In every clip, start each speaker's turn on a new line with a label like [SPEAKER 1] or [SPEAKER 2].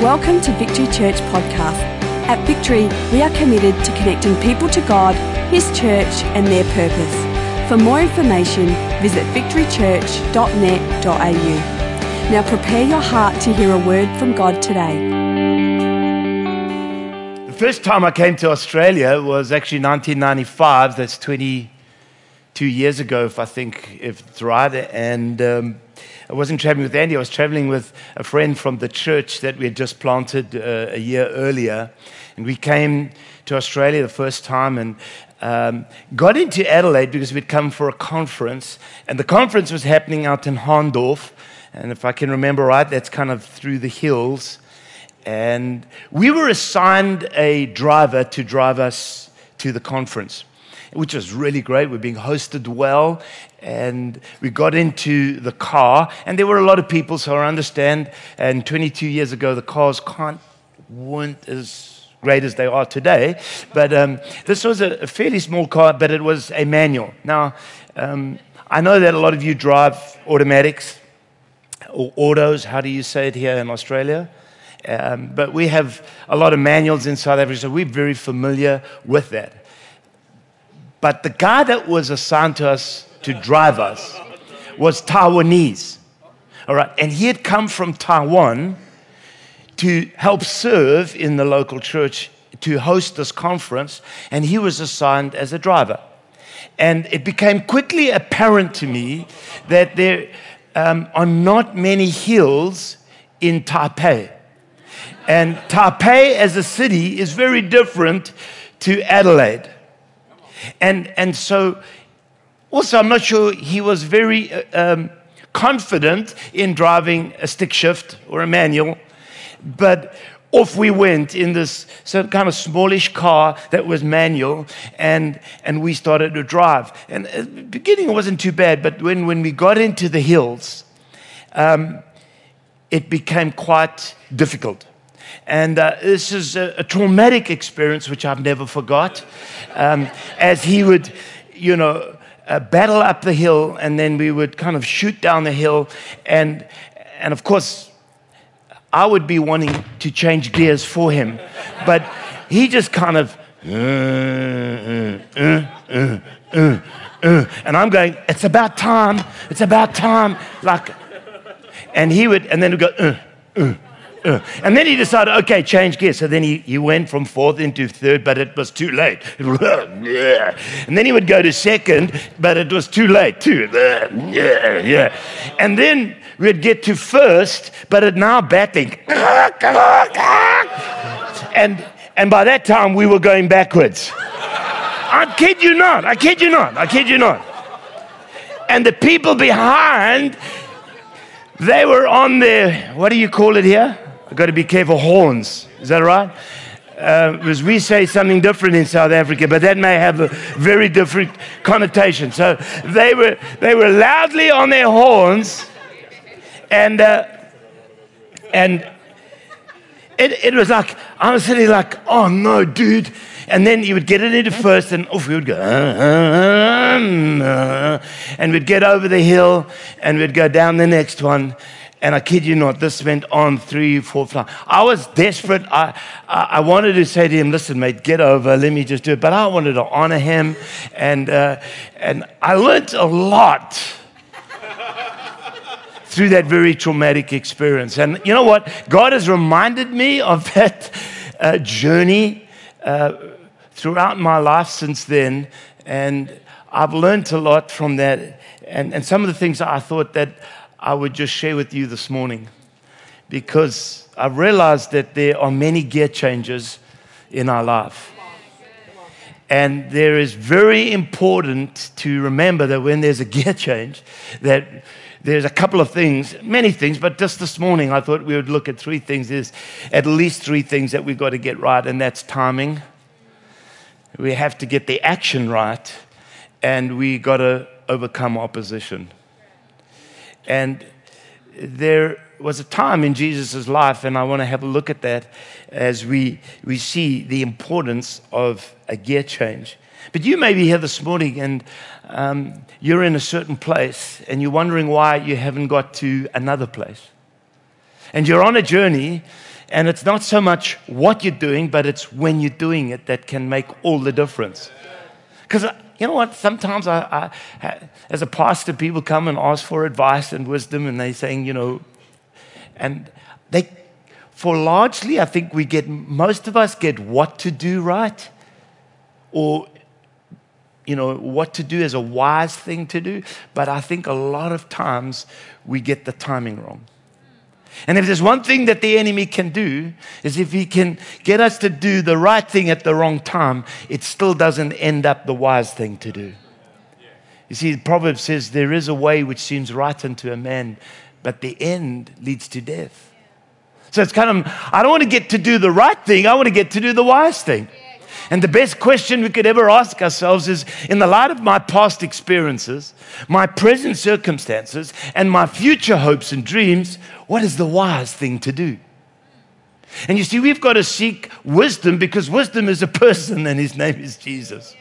[SPEAKER 1] Welcome to Victory Church Podcast. At Victory, we are committed to connecting people to God, His church, and their purpose. For more information, visit victorychurch.net.au. Now prepare your heart to hear a word from God today.
[SPEAKER 2] The first time I came to Australia was actually 1995. That's 22 years ago, if I think if it's right. And um, I wasn't traveling with Andy. I was traveling with a friend from the church that we had just planted uh, a year earlier, and we came to Australia the first time and. Um, got into Adelaide because we'd come for a conference, and the conference was happening out in Hahndorf, and if I can remember right, that's kind of through the hills. And we were assigned a driver to drive us to the conference, which was really great. We're being hosted well. And we got into the car, and there were a lot of people, so I understand. And 22 years ago, the cars can't, weren't as great as they are today. But um, this was a, fairly small car, but it was a manual. Now, um, I know that a lot of you drive automatics or autos. How do you say it here in Australia? Um, but we have a lot of manuals in South Africa, so we're very familiar with that. But the guy that was assigned to us to drive us was Taiwanese. All right, and he had come from Taiwan to help serve in the local church to host this conference, and he was assigned as a driver. And it became quickly apparent to me that there um, are not many hills in Taipei. And Taipei as a city is very different to Adelaide. And, and so, also, I'm not sure he was very uh, um, confident in driving a stick shift or a manual but off we went in this kind of smallish car that was manual, and, and we started to drive. And at the beginning, it wasn't too bad, but when, when we got into the hills, um, it became quite difficult. And uh, this is a, a, traumatic experience which I've never forgot. Um, as he would, you know, uh, battle up the hill, and then we would kind of shoot down the hill, and and of course I would be wanting to change gears for him. But he just kind of, uh, uh, uh, and I'm going, it's about time, it's about time. Like, and he would, and then he'd go, and then he decided, okay, change gear. So then he, he went from fourth into third, but it was too late. and then he would go to second, but it was too late too. Yeah, yeah. And then we'd get to first, but it now battling. and, and by that time, we were going backwards. I kid you not. I kid you not. I kid you not. And the people behind, they were on their, what do you call it here? I've got to be careful, horns. Is that right? Uh, because we say something different in South Africa, but that may have a very different connotation. So they were, they were loudly on their horns, and, uh, and it, it was like, I was sitting like, oh no, dude. And then you would get it into first, and off we would go. And we'd get over the hill, and we'd go down the next one. And I kid you not, this went on three, four, five. I was desperate. I, I, wanted to say to him, listen, mate, get over, let me just do it. But I wanted to honor him. And, uh, and I learned a lot through that very traumatic experience. And you know what? God has reminded me of that uh, journey uh, throughout my life since then. And I've learned a lot from that. And, and some of the things I thought that I would just share with you this morning because I've realized that there are many gear changes in our life. And there is very important to remember that when there's a gear change, that there's a couple of things, many things, but just this morning I thought we would look at three things. There's at least three things that we've got to get right, and that's timing. We have to get the action right, and we got to overcome opposition. And there was a time in Jesus' life, and I want to have a look at that as we, we see the importance of a gear change. But you may be here this morning and um, you're in a certain place and you're wondering why you haven't got to another place. And you're on a journey And it's not so much what you're doing, but it's when you're doing it that can make all the difference. Because you know what? Sometimes I, I, as a pastor, people come and ask for advice and wisdom, and they're saying, you know, and they, for largely, I think we get, most of us get what to do right, or, you know, what to do as a wise thing to do. But I think a lot of times we get the timing wrong. And if there's one thing that the enemy can do, is if he can get us to do the right thing at the wrong time, it still doesn't end up the wise thing to do. You see, Proverbs says, There is a way which seems right unto a man, but the end leads to death. So it's kind of, I don't want to get to do the right thing, I want to get to do the wise thing. And the best question we could ever ask ourselves is in the light of my past experiences, my present circumstances, and my future hopes and dreams, what is the wise thing to do? And you see, we've got to seek wisdom because wisdom is a person and his name is Jesus.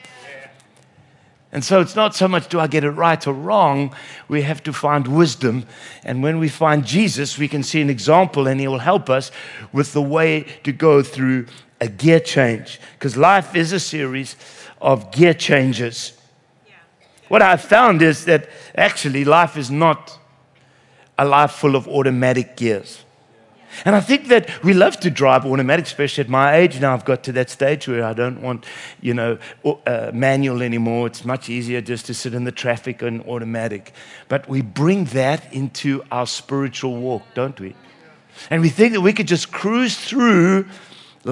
[SPEAKER 2] And so it's not so much do I get it right or wrong, we have to find wisdom. And when we find Jesus, we can see an example and he will help us with the way to go through a gear change because life is a series of gear changes. What I've found is that actually life is not a life full of automatic gears. And I think that we love to drive automatic, especially at my age. Now I've got to that stage where I don't want, you know, uh, manual anymore. It's much easier just to sit in the traffic and automatic. But we bring that into our spiritual walk, don't we? And we think that we could just cruise through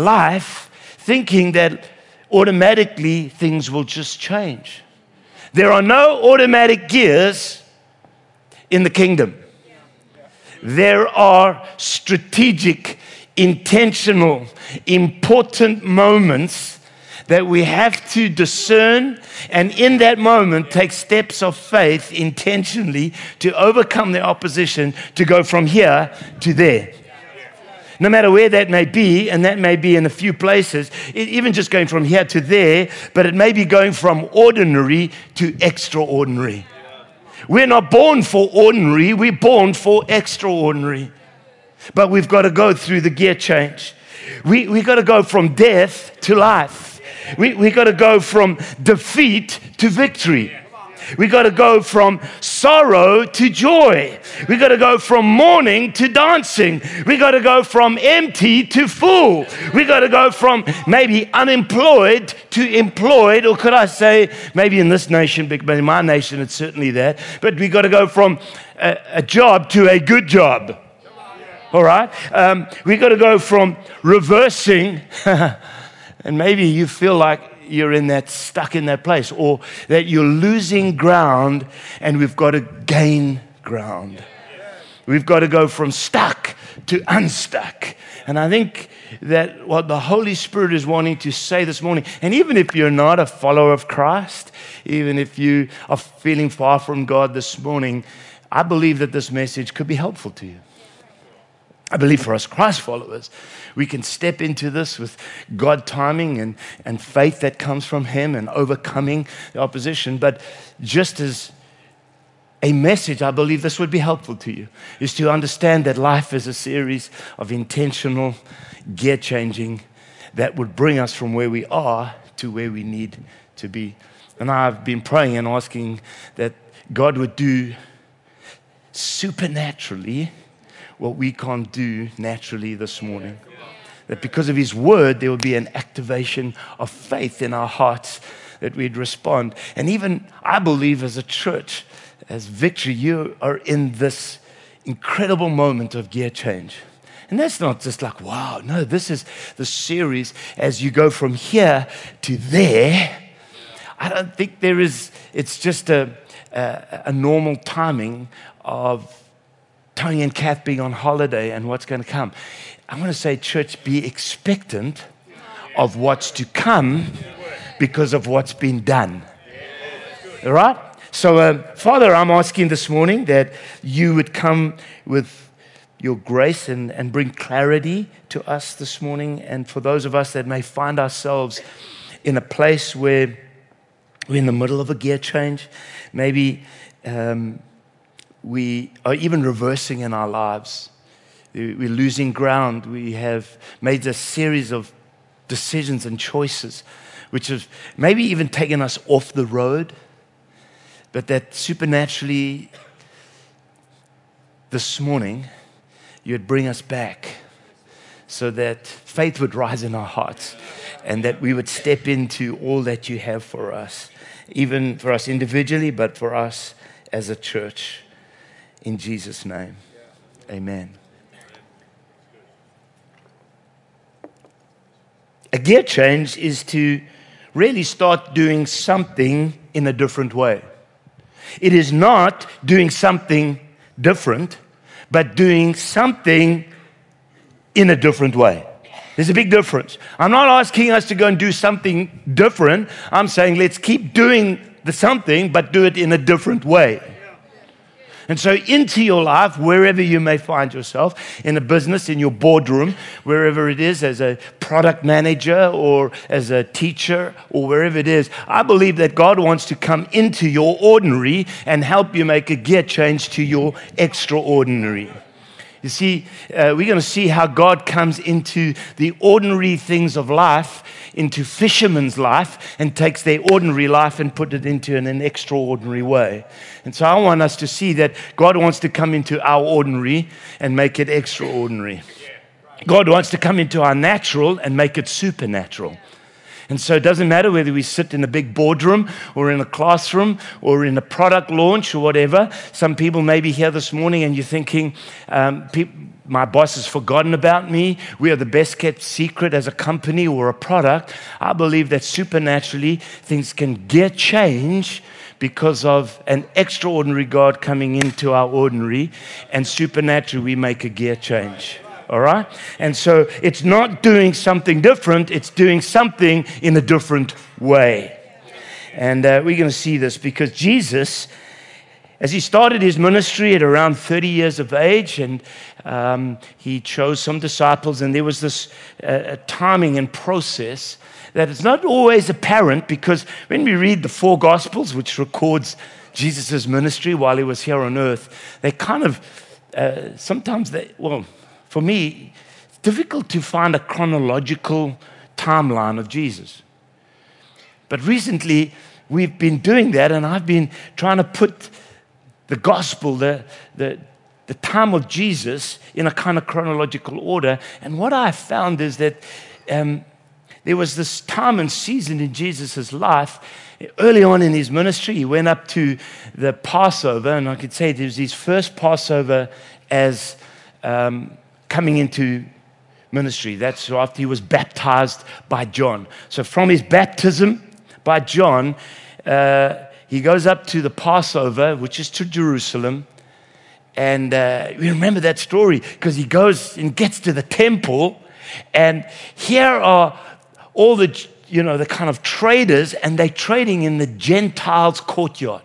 [SPEAKER 2] life thinking that automatically things will just change. There are no automatic gears in the kingdom. There are strategic, intentional, important moments that we have to discern and in that moment take steps of faith intentionally to overcome the opposition to go from here to there no matter where that may be, and that may be in a few places, even just going from here to there, but it may be going from ordinary to extraordinary. We're not born for ordinary, we're born for extraordinary. But we've got to go through the gear change. We, we've got to go from death to life. We, we've got to go from defeat to victory. We got to go from sorrow to joy. We got to go from mourning to dancing. We got to go from empty to full. We got to go from maybe unemployed to employed, or could I say, maybe in this nation, but in my nation, it's certainly that. But we got to go from a, a job to a good job. All right? Um, we got to go from reversing, and maybe you feel like you're in that stuck in that place or that you're losing ground and we've got to gain ground. We've got to go from stuck to unstuck. And I think that what the Holy Spirit is wanting to say this morning, and even if you're not a follower of Christ, even if you are feeling far from God this morning, I believe that this message could be helpful to you. I believe for us Christ followers, we can step into this with God timing and, and faith that comes from Him and overcoming the opposition. But just as a message, I believe this would be helpful to you, is to understand that life is a series of intentional gear changing that would bring us from where we are to where we need to be. And I've been praying and asking that God would do supernaturally what we can't do naturally this morning that because of His word, there would be an activation of faith in our hearts that we'd respond. And even I believe as a church, as victory, you are in this incredible moment of gear change. And that's not just like, wow, no, this is the series as you go from here to there. I don't think there is, it's just a, a, a normal timing of Tony and Kath being on holiday and what's going to come. I want to say, church, be expectant of what's to come because of what's been done. All right? So, uh, Father, I'm asking this morning that you would come with your grace and, and bring clarity to us this morning. And for those of us that may find ourselves in a place where we're in the middle of a gear change, maybe um, we are even reversing in our lives we're losing ground. We have made a series of decisions and choices which have maybe even taken us off the road, but that supernaturally this morning you'd bring us back so that faith would rise in our hearts and that we would step into all that you have for us, even for us individually, but for us as a church. In Jesus' name, amen. A gear change is to really start doing something in a different way. It is not doing something different, but doing something in a different way. There's a big difference. I'm not asking us to go and do something different. I'm saying let's keep doing the something, but do it in a different way. And so, into your life, wherever you may find yourself, in a business, in your boardroom, wherever it is, as a product manager or as a teacher or wherever it is, I believe that God wants to come into your ordinary and help you make a gear change to your extraordinary. You see, uh, we're going to see how God comes into the ordinary things of life, into fishermen's life, and takes their ordinary life and put it into an, an extraordinary way. And so I want us to see that God wants to come into our ordinary and make it extraordinary. God wants to come into our natural and make it supernatural. And so it doesn't matter whether we sit in a big boardroom or in a classroom or in a product launch or whatever. Some people may be here this morning and you're thinking, um, my boss has forgotten about me. We are the best kept secret as a company or a product. I believe that supernaturally things can get changed because of an extraordinary God coming into our ordinary, and supernaturally we make a gear change all right? And so it's not doing something different, it's doing something in a different way. And uh, we're going to see this because Jesus, as he started his ministry at around 30 years of age, and um, he chose some disciples, and there was this uh, timing and process that is not always apparent because when we read the four Gospels, which records Jesus' ministry while he was here on earth, they kind of uh, sometimes they, well, for me, it's difficult to find a chronological timeline of Jesus. But recently, we've been doing that, and I've been trying to put the gospel, the, the, the time of Jesus, in a kind of chronological order. And what I found is that um, there was this time and season in Jesus' life. Early on in his ministry, he went up to the Passover, and I could say it was his first Passover as um, coming into ministry. That's after he was baptized by John. So, from his baptism by John, uh, he goes up to the Passover, which is to Jerusalem. And uh, we remember that story because he goes and gets to the temple, and here are all the you know the kind of traders, and they're trading in the Gentiles' courtyard.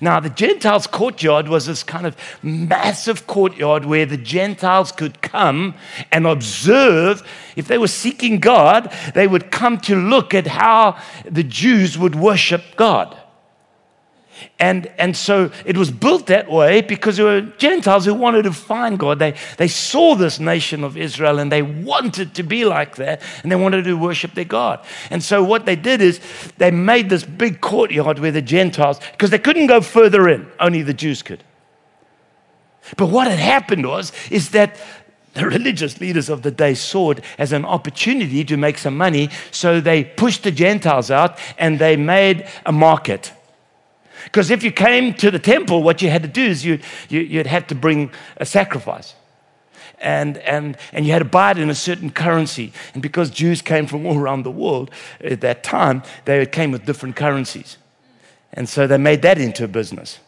[SPEAKER 2] Now, the Gentiles' courtyard was this kind of massive courtyard where the Gentiles could come and observe. If they were seeking God, they would come to look at how the Jews would worship God. And, and so it was built that way because there were Gentiles who wanted to find God. They, they saw this nation of Israel and they wanted to be like that and they wanted to worship their God. And so what they did is they made this big courtyard where the Gentiles, because they couldn't go further in, only the Jews could. But what had happened was, is that the religious leaders of the day saw it as an opportunity to make some money, so they pushed the Gentiles out and they made a market. Because if you came to the temple, what you had to do is you, you, you'd have to bring a sacrifice. And, and, and you had to buy it in a certain currency. And because Jews came from all around the world at that time, they came with different currencies. And so they made that into a business.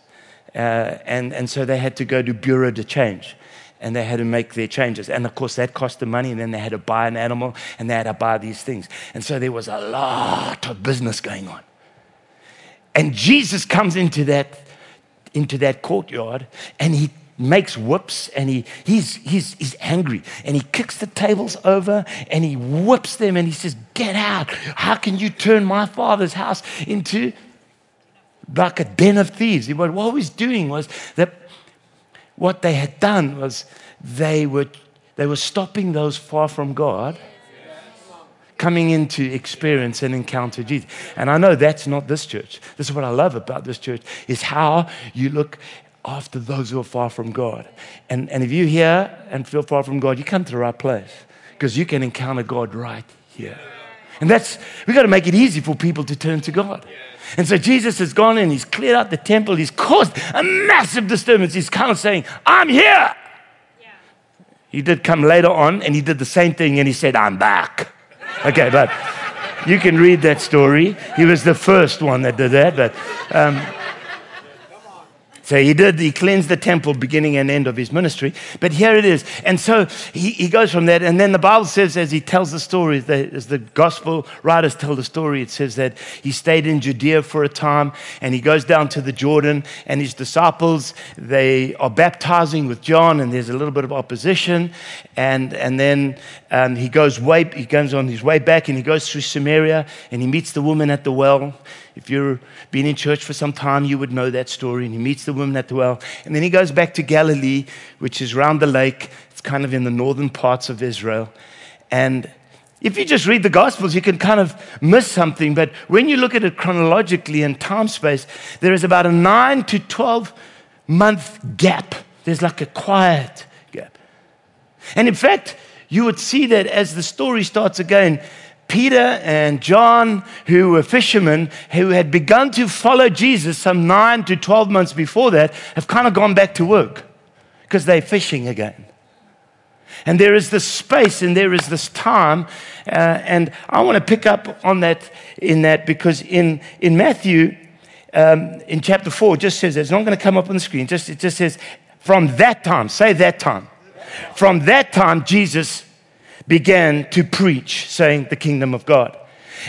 [SPEAKER 2] Uh, and, and so they had to go to Bureau de Change and they had to make their changes. And of course, that cost them money, and then they had to buy an animal and they had to buy these things. And so there was a lot of business going on. And Jesus comes into that, into that courtyard and he makes whips and he, he's, he's, he's angry and he kicks the tables over and he whips them and he says, Get out. How can you turn my father's house into like a den of thieves? What, what he was doing was that what they had done was they were They were stopping those far from God coming in to experience and encounter Jesus. And I know that's not this church. This is what I love about this church is how you look after those who are far from God. And, and if you're here and feel far from God, you come to the right place because you can encounter God right here. And that's, we've got to make it easy for people to turn to God. And so Jesus has gone in, he's cleared out the temple, he's caused a massive disturbance. He's kind of saying, I'm here. He did come later on and he did the same thing and he said, I'm back. Okay, but you can read that story. He was the first one that did that, but. Um, so he did, he cleansed the temple beginning and end of his ministry. But here it is. And so he, he goes from that. And then the Bible says, as he tells the story, as the gospel writers tell the story, it says that he stayed in Judea for a time and he goes down to the Jordan and his disciples, they are baptizing with John and there's a little bit of opposition. And, and then um, he goes way, he goes on his way back and he goes through Samaria and he meets the woman at the well. If you've been in church for some time, you would know that story. And he meets the woman at the well. And then he goes back to Galilee, which is round the lake. It's kind of in the northern parts of Israel. And if you just read the Gospels, you can kind of miss something. But when you look at it chronologically in time space, there is about a 9 to 12 month gap. There's like a quiet gap. And in fact, you would see that as the story starts again, Peter and John, who were fishermen, who had begun to follow Jesus some nine to 12 months before that, have kind of gone back to work because they're fishing again. And there is this space and there is this time. Uh, and I want to pick up on that in that because in, in Matthew, um, in chapter 4, it just says, it's not going to come up on the screen, just, it just says, from that time, say that time. From that time, Jesus began to preach, saying, The kingdom of God.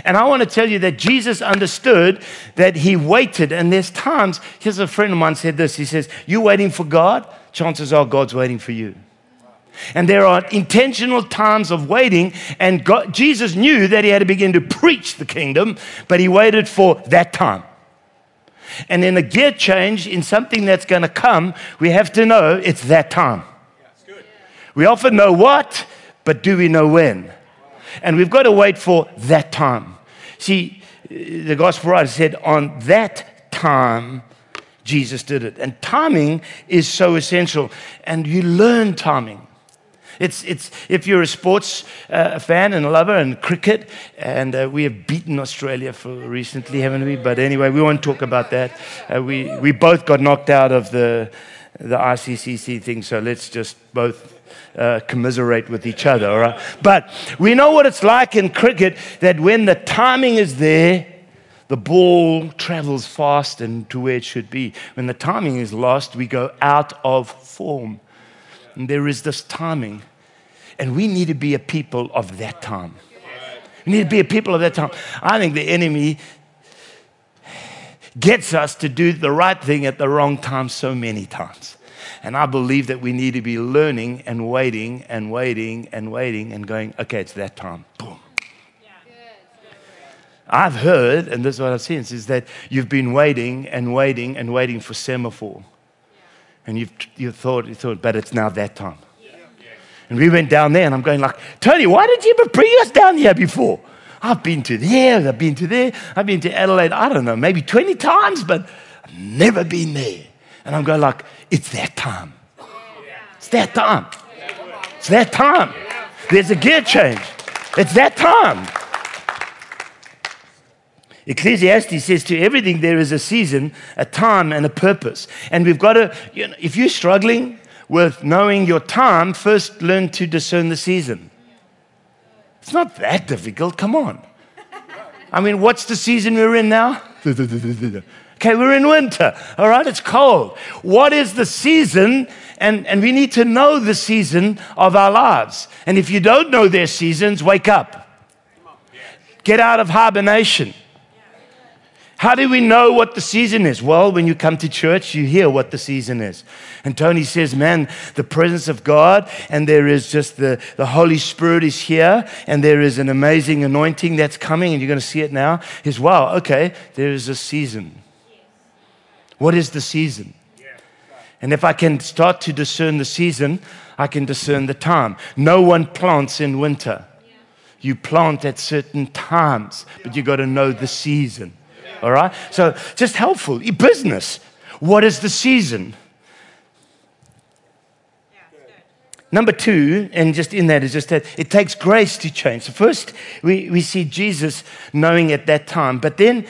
[SPEAKER 2] And I want to tell you that Jesus understood that he waited. And there's times, here's a friend of mine said this He says, You're waiting for God, chances are God's waiting for you. And there are intentional times of waiting, and God, Jesus knew that he had to begin to preach the kingdom, but he waited for that time. And in a gear change, in something that's going to come, we have to know it's that time. We often know what, but do we know when? And we've got to wait for that time. See, the gospel writer said, on that time, Jesus did it. And timing is so essential. And you learn timing. It's, it's, if you're a sports uh, fan and a lover and cricket, and uh, we have beaten Australia for recently, haven't we? But anyway, we won't talk about that. Uh, we, we both got knocked out of the, the ICCC thing, so let's just both uh, commiserate with each other, all right? But we know what it's like in cricket that when the timing is there, the ball travels fast and to where it should be. When the timing is lost, we go out of form. And there is this timing. And we need to be a people of that time. We need to be a people of that time. I think the enemy gets us to do the right thing at the wrong time so many times. And I believe that we need to be learning and waiting and waiting and waiting and going, okay, it's that time. Boom. I've heard, and this is what I've seen, is that you've been waiting and waiting and waiting for Semaphore. And you've, you thought, you thought, but it's now that time. And we went down there, and I'm going like, Tony, why did you ever bring us down here before? I've been to there, I've been to there, I've been to Adelaide, I don't know, maybe 20 times, but I've never been there. And I'm going like, it's that time. It's that time. It's that time. There's a gear change. It's that time. Ecclesiastes says to everything there is a season, a time, and a purpose. And we've got to, you know, if you're struggling with knowing your time, first learn to discern the season. It's not that difficult. Come on. I mean, what's the season we're in now? Okay, we're in winter, all right? It's cold. What is the season? And, and we need to know the season of our lives. And if you don't know their seasons, wake up. Get out of hibernation. How do we know what the season is? Well, when you come to church, you hear what the season is. And Tony says, Man, the presence of God, and there is just the, the Holy Spirit is here, and there is an amazing anointing that's coming, and you're going to see it now. Is wow, okay, there is a season. What is the season? And if I can start to discern the season, I can discern the time. No one plants in winter. You plant at certain times, but you got to know the season. All right? So, just helpful. Business. What is the season? Number two, and just in that is just that it takes grace to change. So first, we, we see Jesus knowing at that time, but then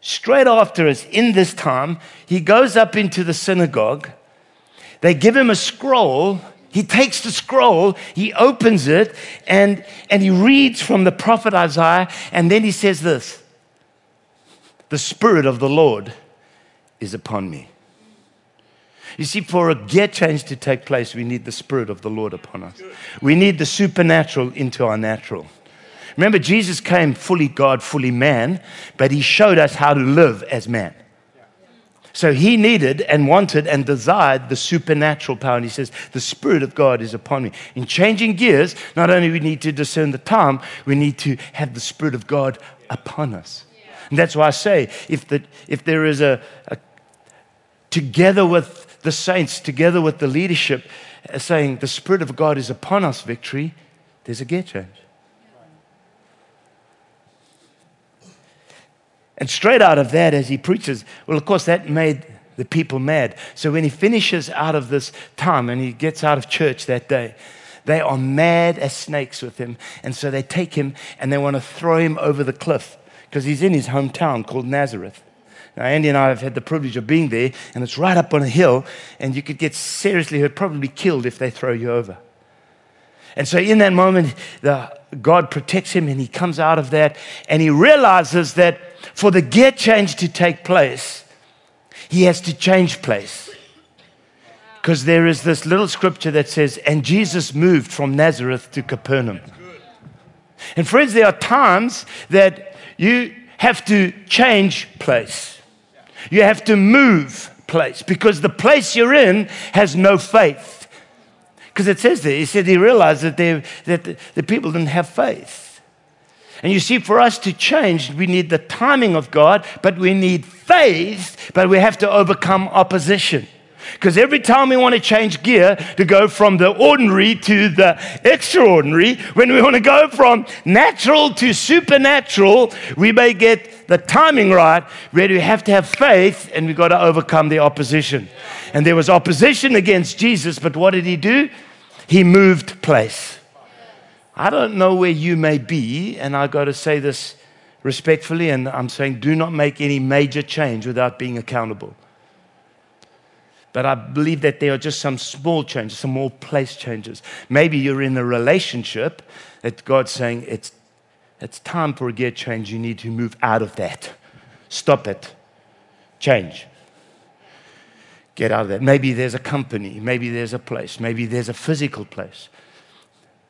[SPEAKER 2] straight after us, in this time, he goes up into the synagogue. They give him a scroll. He takes the scroll, he opens it, and, and he reads from the prophet Isaiah, and then he says this The Spirit of the Lord is upon me you see, for a gear change to take place, we need the Spirit of the Lord upon us. We need the supernatural into our natural. Remember, Jesus came fully God, fully man, but he showed us how to live as man. So he needed and wanted and desired the supernatural power. And he says, The Spirit of God is upon me. In changing gears, not only we need to discern the time, we need to have the Spirit of God upon us. And that's why I say, if, the, if there is a, a together with the saints together with the leadership uh, saying, The Spirit of God is upon us, victory, there's a gear change. And straight out of that, as he preaches, well, of course, that made the people mad. So when he finishes out of this time and he gets out of church that day, they are mad as snakes with him. And so they take him and they want to throw him over the cliff because he's in his hometown called Nazareth. Now, Andy and I have had the privilege of being there, and it's right up on a hill, and you could get seriously hurt, probably killed if they throw you over. And so, in that moment, the, God protects him, and he comes out of that, and he realizes that for the gear change to take place, he has to change place. Because there is this little scripture that says, And Jesus moved from Nazareth to Capernaum. And friends, there are times that you have to change place. You have to move place because the place you're in has no faith. Because it says there, he said he realized that, that the, the people didn't have faith. And you see, for us to change, we need the timing of God, but we need faith, but we have to overcome opposition. Because every time we want to change gear to go from the ordinary to the extraordinary, when we want to go from natural to supernatural, we may get the timing right, where we have to have faith and we've got to overcome the opposition. And there was opposition against Jesus, but what did he do? He moved place. I don't know where you may be, and I've got to say this respectfully, and I'm saying do not make any major change without being accountable. But I believe that there are just some small changes, some more place changes. Maybe you're in a relationship that God's saying it's, it's time for a gear change. You need to move out of that. Stop it. Change. Get out of that. Maybe there's a company. Maybe there's a place. Maybe there's a physical place.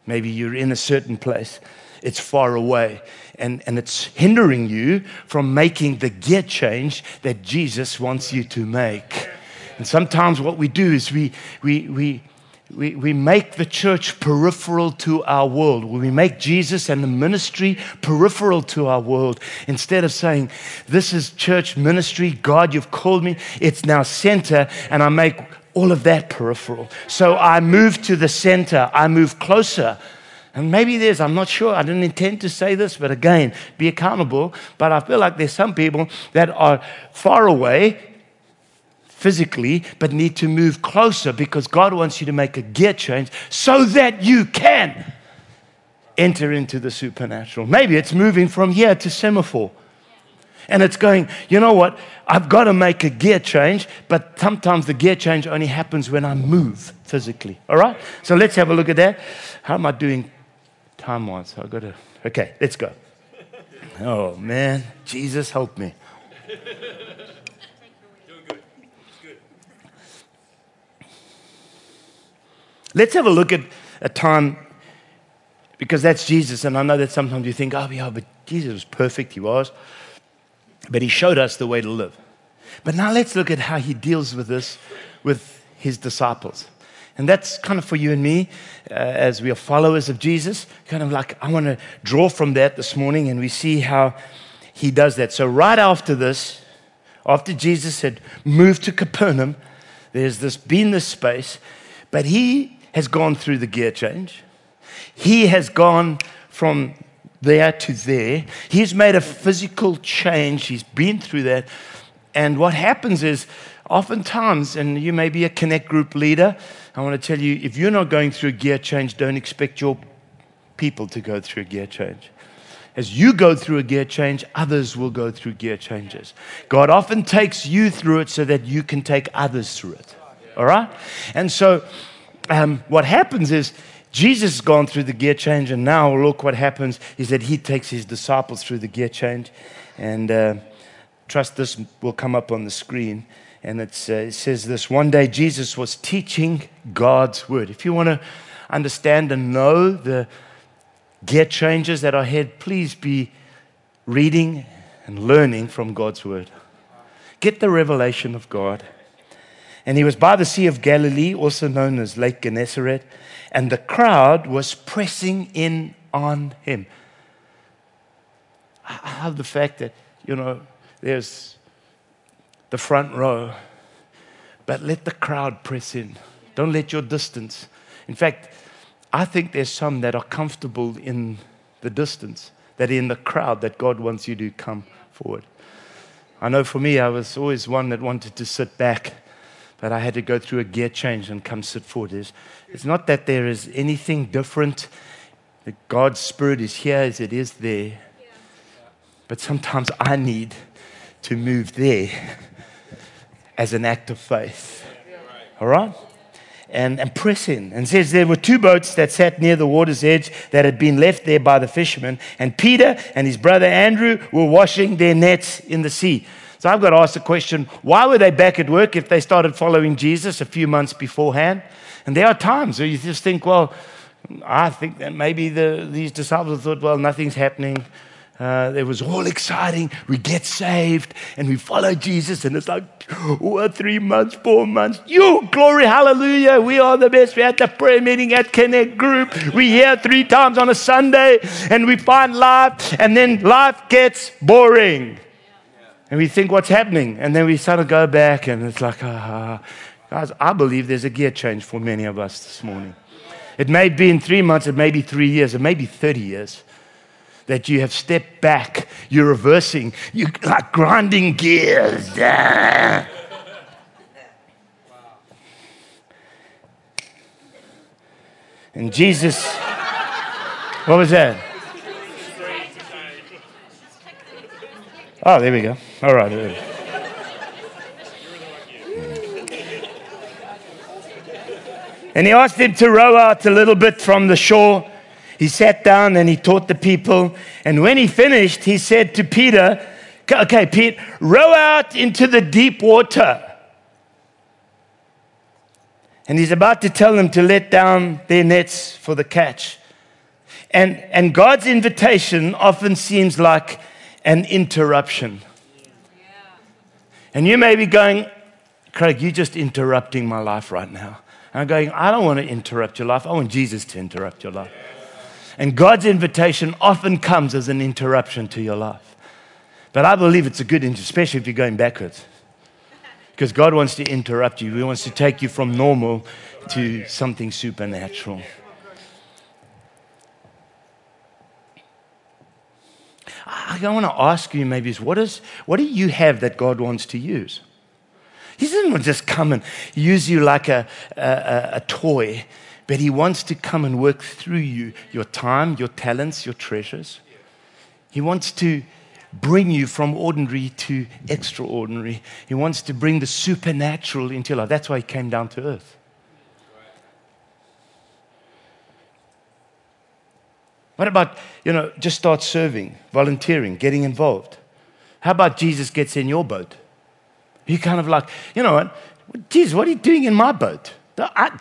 [SPEAKER 2] Maybe you're in a certain place. It's far away and, and it's hindering you from making the gear change that Jesus wants you to make. And sometimes what we do is we, we, we, we, we make the church peripheral to our world. We make Jesus and the ministry peripheral to our world. Instead of saying, This is church ministry, God, you've called me, it's now center, and I make all of that peripheral. So I move to the center, I move closer. And maybe there's, I'm not sure, I didn't intend to say this, but again, be accountable. But I feel like there's some people that are far away physically, but need to move closer because God wants you to make a gear change so that you can enter into the supernatural. Maybe it's moving from here to Semaphore. And it's going, you know what? I've got to make a gear change, but sometimes the gear change only happens when I move physically. All right? So let's have a look at that. How am I doing time wise? I've got to, okay, let's go. Oh, man. Jesus, help me. Let's have a look at a time because that's Jesus. And I know that sometimes you think, oh, yeah, but Jesus was perfect. He was. But he showed us the way to live. But now let's look at how he deals with this with his disciples. And that's kind of for you and me uh, as we are followers of Jesus. Kind of like, I want to draw from that this morning and we see how he does that. So, right after this, after Jesus had moved to Capernaum, There's this been this space, but he has gone through the gear change. He has gone from there to there. He's made a physical change. He's been through that. And what happens is, oftentimes, and you may be a connect group leader, I want to tell you if you're not going through a gear change, don't expect your people to go through a gear change. As you go through a gear change, others will go through gear changes. God often takes you through it so that you can take others through it. All right? And so, um, what happens is, Jesus has gone through the gear change, and now look what happens is that he takes his disciples through the gear change. And uh, trust this will come up on the screen. And uh, it says this One day Jesus was teaching God's word. If you want to understand and know the gear changes that are ahead, please be reading and learning from God's word. Get the revelation of God. And he was by the Sea of Galilee, also known as Lake Gennesaret and the crowd was pressing in on him. I love the fact that, you know, there's the front row, but let the crowd press in. Don't let your distance. In fact, I think there's some that are comfortable in the distance, that in the crowd, that God wants you to come forward. I know for me, I was always one that wanted to sit back but I had to go through a gear change and come sit forward. It's, it's not that there is anything different. That God's Spirit is here as it is there. But sometimes I need to move there as an act of faith. All right? And, and press in. And says there were two boats that sat near the water's edge that had been left there by the fishermen. And Peter and his brother Andrew were washing their nets in the sea. So I've got to ask the question why were they back at work if they started following Jesus a few months beforehand? And there are times where you just think, well, I think that maybe the, these disciples thought, well, nothing's happening. Uh, it was all exciting. We get saved and we follow Jesus, and it's like, oh, three months, four months. You, glory, hallelujah. We are the best. We had the prayer meeting at Connect Group. We hear three times on a Sunday, and we find life, and then life gets boring and we think what's happening. And then we sort of go back and it's like, ah, guys, I believe there's a gear change for many of us this morning. It may be in three months, it may be three years, it may be 30 years that you have stepped back, you're reversing, you're like grinding gears. And Jesus, what was that? Oh, there we go. All right. And he asked him to row out a little bit from the shore. He sat down and he taught the people. And when he finished, he said to Peter, Okay, Pete, row out into the deep water. And he's about to tell them to let down their nets for the catch. And, and God's invitation often seems like an interruption. And you may be going, Craig, you're just interrupting my life right now. And I'm going, I don't want to interrupt your life. I want Jesus to interrupt your life. And God's invitation often comes as an interruption to your life. But I believe it's a good, especially if you're going backwards. Because God wants to interrupt you, He wants to take you from normal to something supernatural. I want to ask you maybe is what, is what do you have that God wants to use? He doesn't just come and use you like a, a, a toy, but He wants to come and work through you your time, your talents, your treasures. He wants to bring you from ordinary to extraordinary. He wants to bring the supernatural into your life. That's why He came down to earth. What about, you know, just start serving, volunteering, getting involved? How about Jesus gets in your boat? You kind of like, you know what? Jesus, what are you doing in my boat?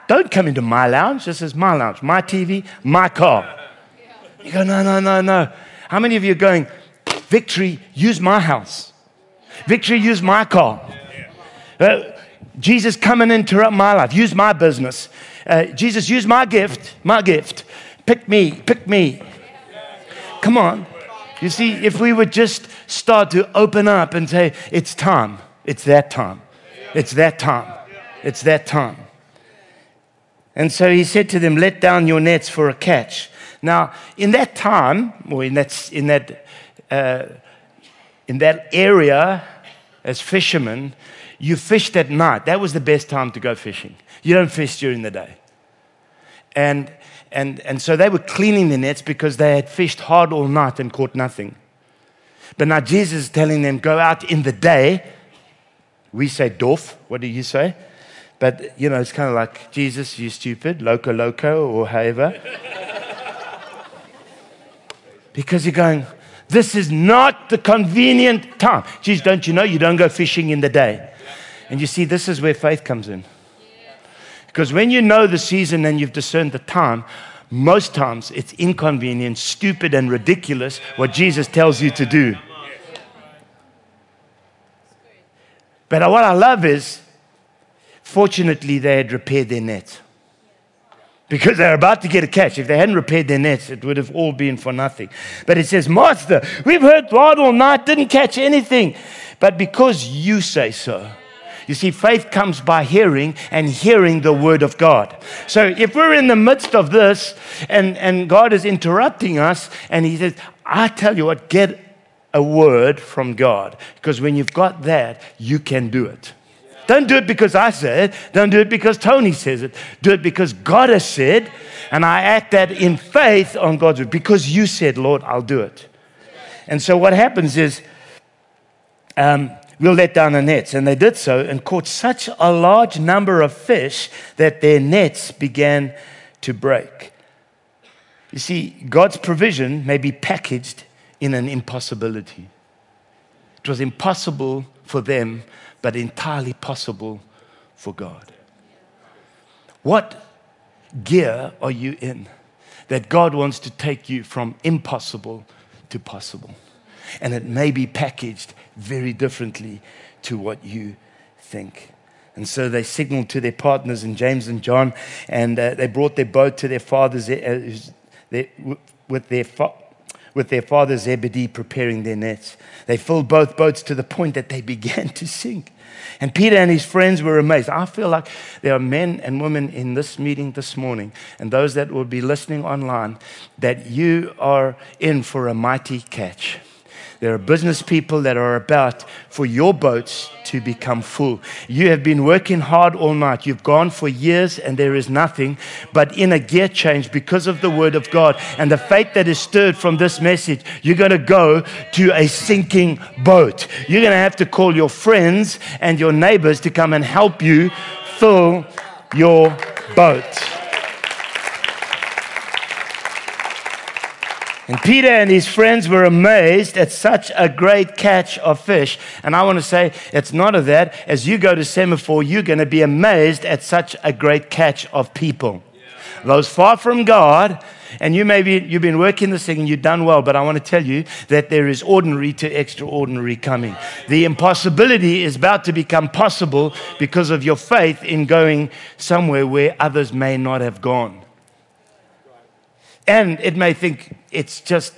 [SPEAKER 2] Don't come into my lounge. This is my lounge, my TV, my car. You go, no, no, no, no. How many of you are going, Victory, use my house? Victory, use my car. Uh, Jesus, come and interrupt my life. Use my business. Uh, Jesus, use my gift, my gift. Pick me, pick me. Come on. You see, if we would just start to open up and say, it's time, it's that time, it's that time. It's that time. And so he said to them, Let down your nets for a catch. Now, in that time, or in that, in that, uh, in that area, as fishermen, you fished at night. That was the best time to go fishing. You don't fish during the day. And, and, and so they were cleaning the nets because they had fished hard all night and caught nothing. But now Jesus is telling them, go out in the day. We say dorf. What do you say? But, you know, it's kind of like, Jesus, you stupid, loco loco, or however. because you're going, this is not the convenient time. Geez, don't you know you don't go fishing in the day? And you see, this is where faith comes in. Because when you know the season and you've discerned the time, most times it's inconvenient, stupid, and ridiculous what Jesus tells you to do. But what I love is, fortunately, they had repaired their nets. Because they're about to get a catch. If they hadn't repaired their nets, it would have all been for nothing. But it says, Master, we've heard God all night, didn't catch anything. But because you say so, you see, faith comes by hearing and hearing the word of God. So if we're in the midst of this and, and God is interrupting us and He says, I tell you what, get a word from God. Because when you've got that, you can do it. Don't do it because I said it. Don't do it because Tony says it. Do it because God has said, and I act that in faith on God's word. Because you said, Lord, I'll do it. And so what happens is, um, we'll let down the nets. And they did so and caught such a large number of fish that their nets began to break. You see, God's provision may be packaged in an impossibility. It was impossible for them, but entirely possible for God. What gear are you in that God wants to take you from impossible to possible? And it may be packaged very differently to what you think. And so they signaled to their partners in James and John, and uh, they brought their boat to their fathers uh, with their fa- with their father Zebedee preparing their nets. They filled both boats to the point that they began to sink. And Peter and his friends were amazed. I feel like there are men and women in this meeting this morning, and those that will be listening online, that you are in for a mighty catch. There are business people that are about for your boats to become full. You have been working hard all night. You've gone for years and there is nothing, but in a gear change because of the word of God and the faith that is stirred from this message, you're going to go to a sinking boat. You're going to have to call your friends and your neighbors to come and help you fill your boat. And Peter and his friends were amazed at such a great catch of fish. And I want to say, it's not of that. As you go to Semaphore, you're going to be amazed at such a great catch of people. Those far from God, and you maybe you've been working this thing and you've done well, but I want to tell you that there is ordinary to extraordinary coming. The impossibility is about to become possible because of your faith in going somewhere where others may not have gone. And it may think it's just,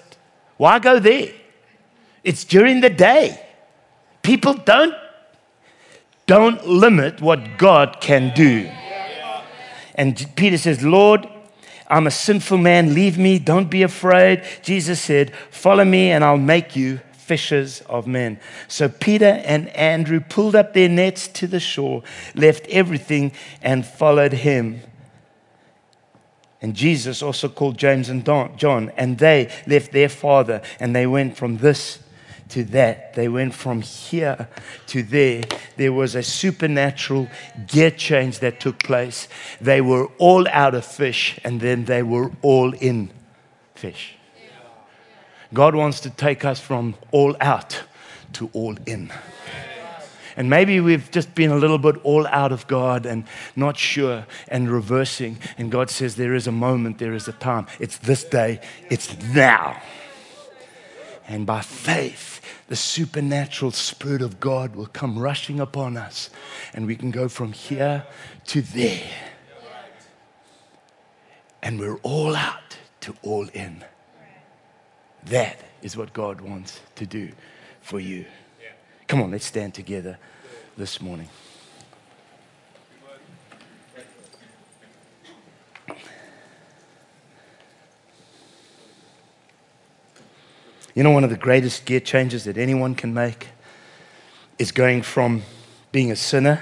[SPEAKER 2] why go there? It's during the day. People don't, don't limit what God can do. And Peter says, Lord, I'm a sinful man. Leave me. Don't be afraid. Jesus said, Follow me, and I'll make you fishers of men. So Peter and Andrew pulled up their nets to the shore, left everything, and followed him. And Jesus also called James and John, and they left their father and they went from this to that. They went from here to there. There was a supernatural gear change that took place. They were all out of fish and then they were all in fish. God wants to take us from all out to all in. And maybe we've just been a little bit all out of God and not sure and reversing. And God says, There is a moment, there is a time. It's this day, it's now. And by faith, the supernatural Spirit of God will come rushing upon us. And we can go from here to there. And we're all out to all in. That is what God wants to do for you. Come on, let's stand together this morning. You know, one of the greatest gear changes that anyone can make is going from being a sinner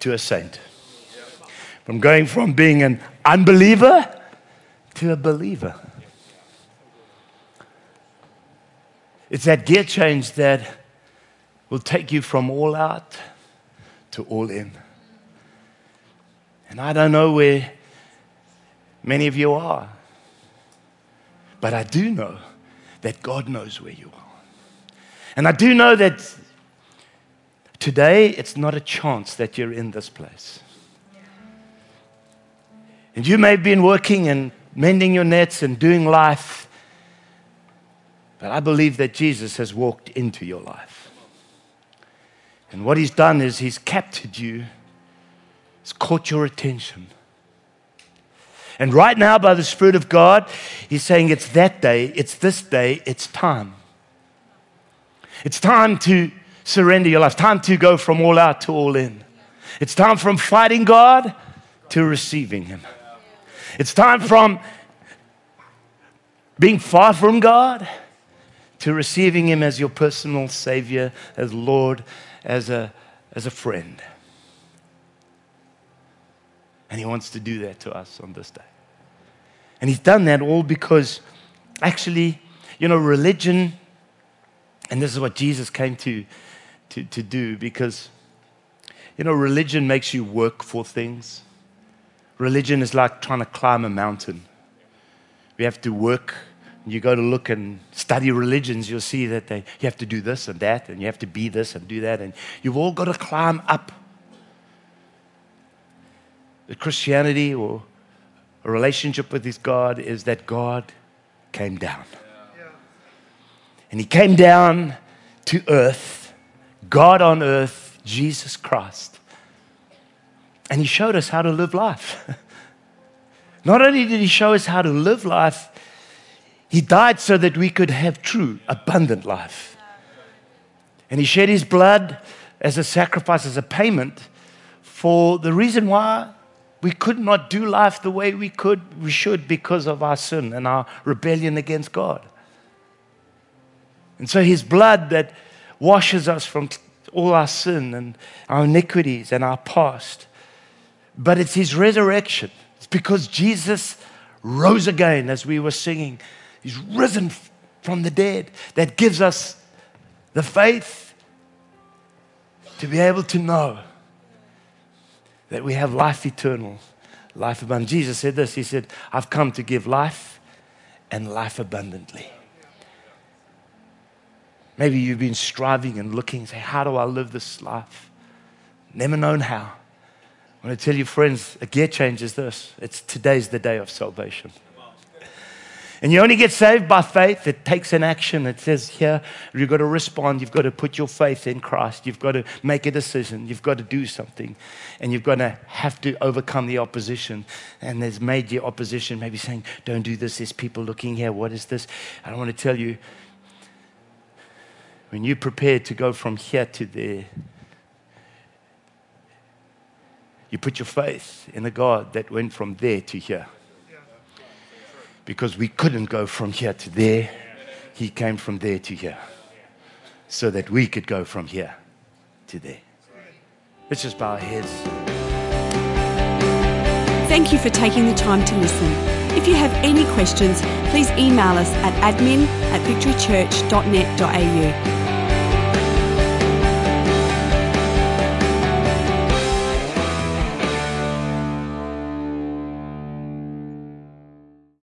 [SPEAKER 2] to a saint. From going from being an unbeliever to a believer. It's that gear change that will take you from all out to all in. And I don't know where many of you are, but I do know that God knows where you are. And I do know that today it's not a chance that you're in this place. And you may have been working and mending your nets and doing life, but I believe that Jesus has walked into your life. And what he's done is he's captured you, he's caught your attention. And right now, by the Spirit of God, he's saying it's that day, it's this day, it's time. It's time to surrender your life, time to go from all out to all in. It's time from fighting God to receiving Him. It's time from being far from God to receiving Him as your personal Savior, as Lord, as a, as a friend. And He wants to do that to us on this day. And He's done that all because actually, you know, religion, and this is what Jesus came to, to, to do, because, you know, religion makes you work for things. Religion is like trying to climb a mountain. We have to work. You go to look and study religions, you'll see that they, you have to do this and that, and you have to be this and do that, and you've all got to climb up. The Christianity or a relationship with this God is that God came down. And He came down to earth, God on earth, Jesus Christ. And he showed us how to live life. Not only did he show us how to live life, he died so that we could have true, abundant life. And he shed his blood as a sacrifice, as a payment for the reason why we could not do life the way we could, we should because of our sin and our rebellion against God. And so his blood that washes us from all our sin and our iniquities and our past but it's his resurrection. It's because Jesus rose again, as we were singing. He's risen from the dead that gives us the faith to be able to know that we have life eternal, life abundant. Jesus said this He said, I've come to give life and life abundantly. Maybe you've been striving and looking, say, How do I live this life? Never known how. I want to tell you, friends, a gear change is this it's today's the day of salvation. And you only get saved by faith. It takes an action. It says here, you've got to respond. You've got to put your faith in Christ. You've got to make a decision. You've got to do something. And you've got to have to overcome the opposition. And there's major opposition, maybe saying, don't do this. There's people looking here. What is this? I don't want to tell you, when you're prepared to go from here to there, You put your faith in a God that went from there to here. Because we couldn't go from here to there, He came from there to here. So that we could go from here to there. Let's just bow our heads.
[SPEAKER 1] Thank you for taking the time to listen. If you have any questions, please email us at admin at victorychurch.net.au